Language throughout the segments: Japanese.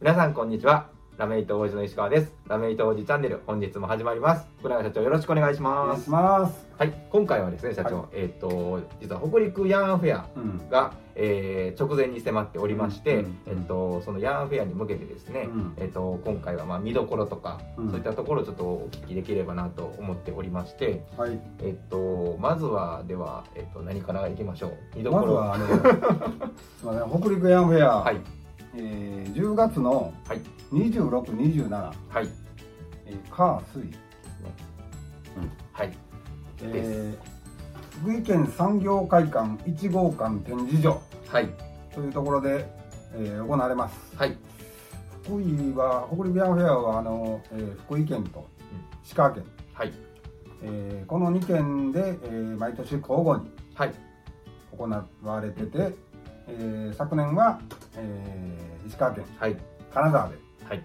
皆さんこんにちは。ラメイト王子の石川です。ラメイト王子チャンネル、本日も始まります。福永社長よろしくお願いしお願いします。ます。はい、今回はですね、社長、はえっ、と、実は北陸ヤーンフェアうん。が、えー直前に迫っておりまして、うんえっ、と、そのヤーンフェアに向けてですね、うんえっ、と、今回はまあ見どころとか、うんそういったところをちょっとお聞きできればなと思っておりまして、はい。えっ、と、まずは、では、えっ、と、何からいきましょう。見どころまずはあの、すみません、北陸ヤンフェア、はい、えー、10月のはい、26、27、はい、えー、火水、はい、えー、福井県産業会館1号館展示場はい、というところで、えー、行われます。はい、福井は、北陸ヤンフェアは、あの、えー、福井県と石川県、はい、えー、この2県で、えー、毎年交互にはい、行われてて、えー昨年は、えー石川県はい、金沢で、はい、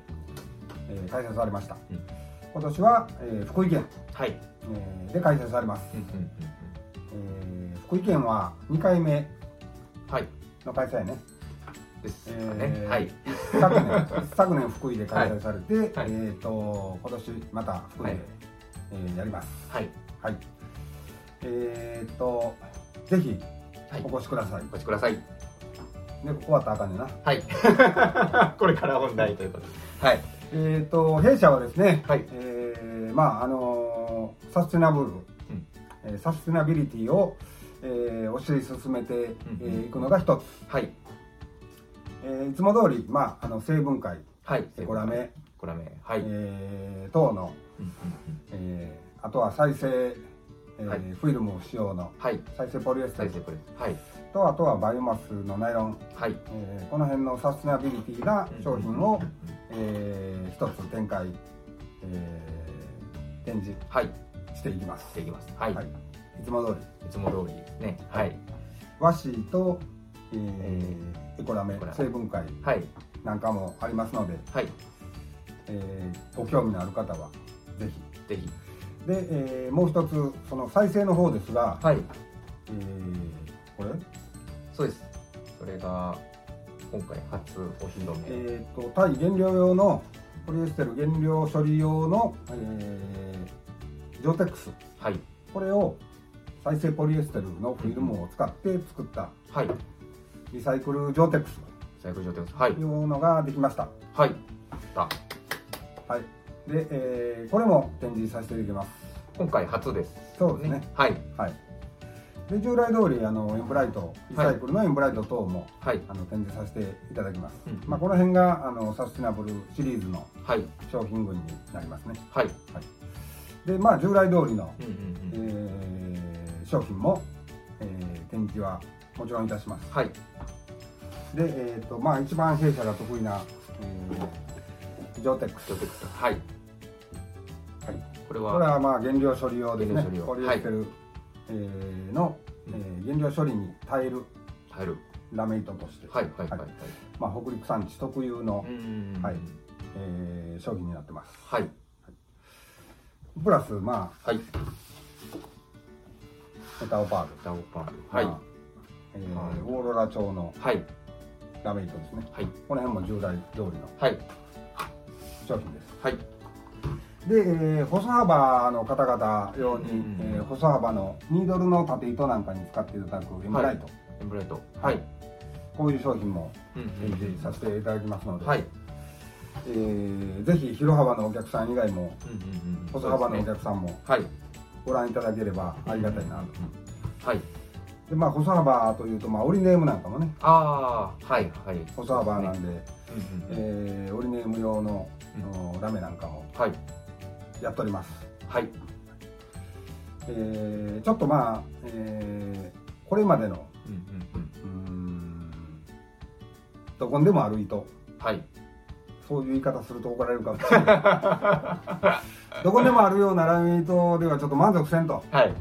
えー開催されました、うん。今年は、えー福井県、はい、えーで開催されます、うんうんえー福井県は2回目はい、の開催ね、ですかね。えーはい、一昨年一昨年福井で開催されて、はい。えー、と今年また福井で、はい。えーやります。はい、はい。えっ、とぜひはい、お越しください、お越しください。で終わったらあかんねんな。はい。これから本題ということで。はい、えー、と弊社はですね、はい。えーまああのーサステナブル、えーサステナビリティを、えー、推し進めてい、えーいくのが一つ、はい、えーいつも通り、まあ、あの成分解はい、エコラメ、コラメ、はい、えー等の、うんうんうん。えーあとは再生、えーはい。フィルム使用のはい、再生ポリエステル。はい、とあとはバイオマスのナイロン、はい、えーこの辺のサステナビリティな商品を、えー一つ展開、えー展示はい、していきます。していきます。はい、はい。い、いつも通り。つも通り。ね。はい、和紙と、えーエコラメエコラメ。成分解はい、なんかもありますので、はい、えーご興味のある方はぜひ。ぜひ。で、えーもう一つその再生の方ですが、はい、えーこれ、そうです。それが今回初お披露目。えー、と対原料用のポリエステル原料処理用の、えージョーテックス。はい、これを再生ポリエステルのフィルムを使って作ったはい、リサイクルジョーテックス。最高状態です。はいとい、うのができました。はい、だ。はいで、えーこれも展示させていただきます。今回初です。そうですね。はい、はい。で従来通りあのエンブライトリサイクルのエンブライト等も、はい、あの展示させていただきます、うんまあ、この辺があのサステナブルシリーズのはい、商品群になりますね。はい、でまあ従来通りの、うんうんえうん。ー商品も、えー展示はもちろんいたします。はい、でえっ、とまあ一番弊社が得意な、えージョーテックス。ジョーテックス。はい、はいこれこれははまあ原料処理用ですね。ポリエステル、えーの、えー原料処理に耐える。耐える。ラメ糸として、はい、はい、はい、はい。まあ、北陸産地特有の、うんはい。えー商品になってます。はい、プラスまあはい、メタオパール、ダオパール。はい、まあえーはい。オーロラ調のはい、ラメ糸ですね。はい、この辺も従来通りのはい、商品です。はい、で、えー細幅の方々用に、うんうんうん。えー細幅のニードルの縦糸なんかに使っていただくエンブライト、エンブライト。はい、こういう商品もうんうん展示させていただきますので、はい、えーぜひ広幅のお客さん以外もうんうんうん。細幅のお客さんもはい、ご覧いただければありがたいなと、はい。でまあ細幅というと、まあ、オリネームなんかもね。ああ、はい、はい。細幅なんで、うんうんうん。えーオリネーム用の、うん。ラメなんかも。はい、やっております、はい、えーちょっとまあ、えーこれまでのうんどこにでもある糸はい、そういう言い方すると怒られるかもしれない。どこにでもあるようなラメ糸ではちょっと満足せんと。はい、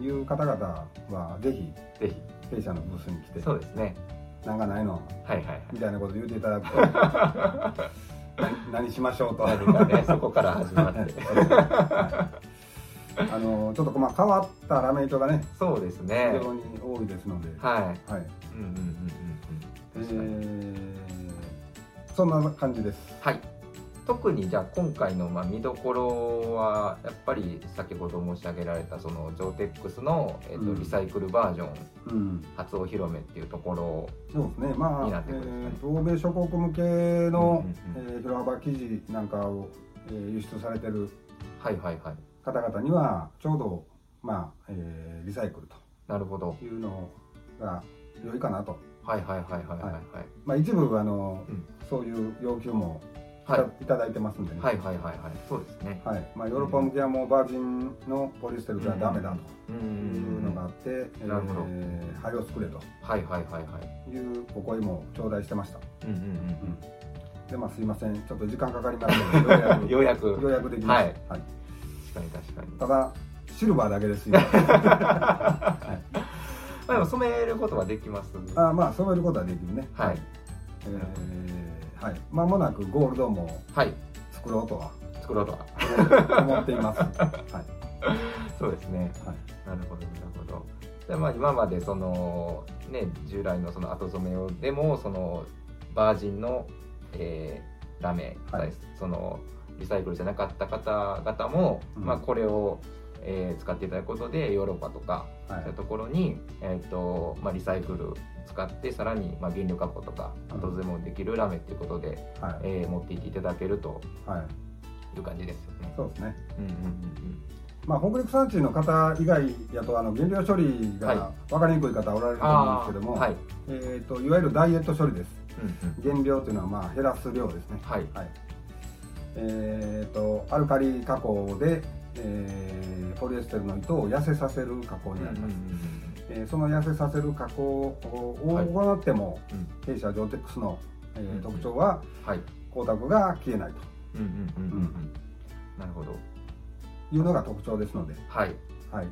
いう方々はぜひぜ弊社のブースに来ひ。てそうですね。なんかないの？はい、はい。みたいなこと言っていただくと。な 何しましょうと何かね、そこから始まって。は いあのちょっとまあ変わったラメ糸がねそうです非ね。常に多いですので、はい。はいうんうんうんうん。えーそんな感じですはい特にじゃあ今回のまあ見どころはやっぱり先ほど申し上げられたそのジョーテックスの、えーと、リサイクルバージョン初お披露目っていうところそうですね。まあ、ね、えー、欧米諸国向けの、うんうんうん、えー、広幅生地なんかを、えー、輸出されてるはいはいはい。方々にはちょうどまあ、えー、リサイクルと。なるほど。いうのが良いかなと。はいはいはいはいはい、はい、まあ一部あの、うん、そういう要求もはい、いただいてますんでね。はいはいはいはい。そうですね。はい。まあヨーロッパ向けはもうバージンのポリエステルじゃダメだというのがあって、なるほど。灰を作れと。はいはいはいはい。いうお声も頂戴してました。うんうんうんうん。でまあすいません、ちょっと時間かかりましたけど、ようやく ようやくできました。はい。確かに確かに。ただシルバーだけですよ。はい。まあでも染めることはできます。あまあ染めることはできるね。はい。えーはい、間もなくゴールドも作ろうとは、作ろうとは。思っています。はい、そうですね。はい、なるほどなるほど。でまあ今までそのね従来のその後染め用でもそのバージンの、えー、ラメ、はい、そのリサイクルじゃなかった方々も、うん、まあこれをえー、使っていただくことでヨーロッパとか、そういうところに、えーとまあ、リサイクル使ってさらに、まあ、原料加工とか後詰めもできるラメっていうことで、はい、えー、持っていっていただけるとい。う感じですよね。そうですね、うんうんうんうん。まあ、北陸産地の方以外やとあの原料処理が分かりにくい方おられると思うんですけども、はい。えーと、いわゆるダイエット処理です、うんうん、原料というのはまあ減らす量ですね、はいはい。えーと、とアルカリ加工でえー、ポリエステルの糸を痩せさせる加工になります、えー、その痩せさせる加工を行っても、はい、弊社ジョーテックスの、えー、特徴は、はい、光沢が消えないと。なるほど。いうのが特徴ですので。はい、はい、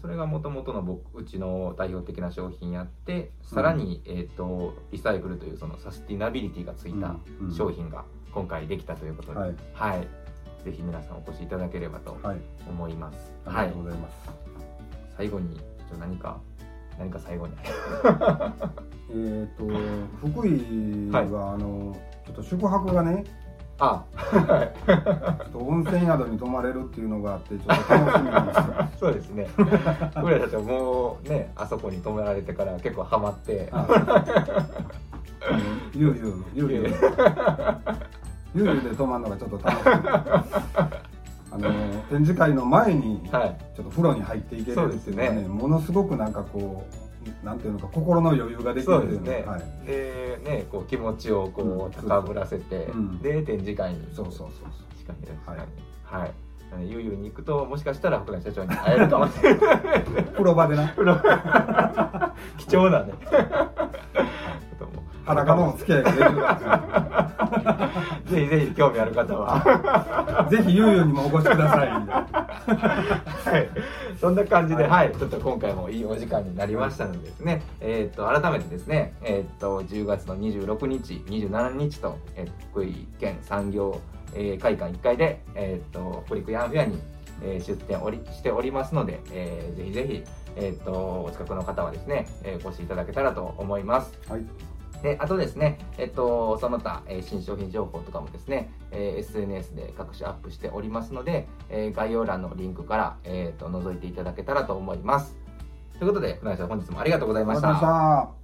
それがもともとの僕うちの代表的な商品やってさらに、うん、えーと、リサイクルというそのサスティナビリティがついた商品が今回できたということで、はい、はい。ぜひ皆さんお越しいただければと思います。はい、ありがとうございます。最後にちょ何か何か最後に。えっと福井は、はい、あのちょっと宿泊がね。あ、はい。温泉宿に泊まれるっていうのがあってちょっと楽しみにしてそうですね。僕らたちはもうねあそこに泊められてから結構ハマって。ゆうゆうゆうゆう。ゆうで泊まるのがちょっと楽しみあの 展示会の前にちょっと風呂に入っていけるっていうのはね,、ものすごくなんかこうなんていうのか心の余裕ができるですね、はい、でねこう気持ちをこう高ぶらせて、うん、で展示会に。そうそうそう確かに確かに。はい、ゆうゆうに行くともしかしたら福田社長に会えるかもしれない。風呂場でな。貴重なね。裸のお付き合いができるぜひぜひ興味ある方は。ぜひゆうゆうにもお越しください。はい。そんな感じではい。ちょっと今回もいいお時間になりましたのでですね。えっ、と改めてですねえっ、と10月の26日27日と、えー、福井県産業、えー、会館1階でえっ、と北陸ヤンフェアにえー、出店おりしておりますので、えー、ぜひぜひ、えーと、とお近くの方はですね、えー、お越しいただけたらと思います。はいで、あとですね、えっと、その他、え、新商品情報とかもですね、え、SNS で各種アップしておりますので、え、概要欄のリンクから、えーと、覗いていただけたらと思います。ということで、船井さん本日もありがとうございました。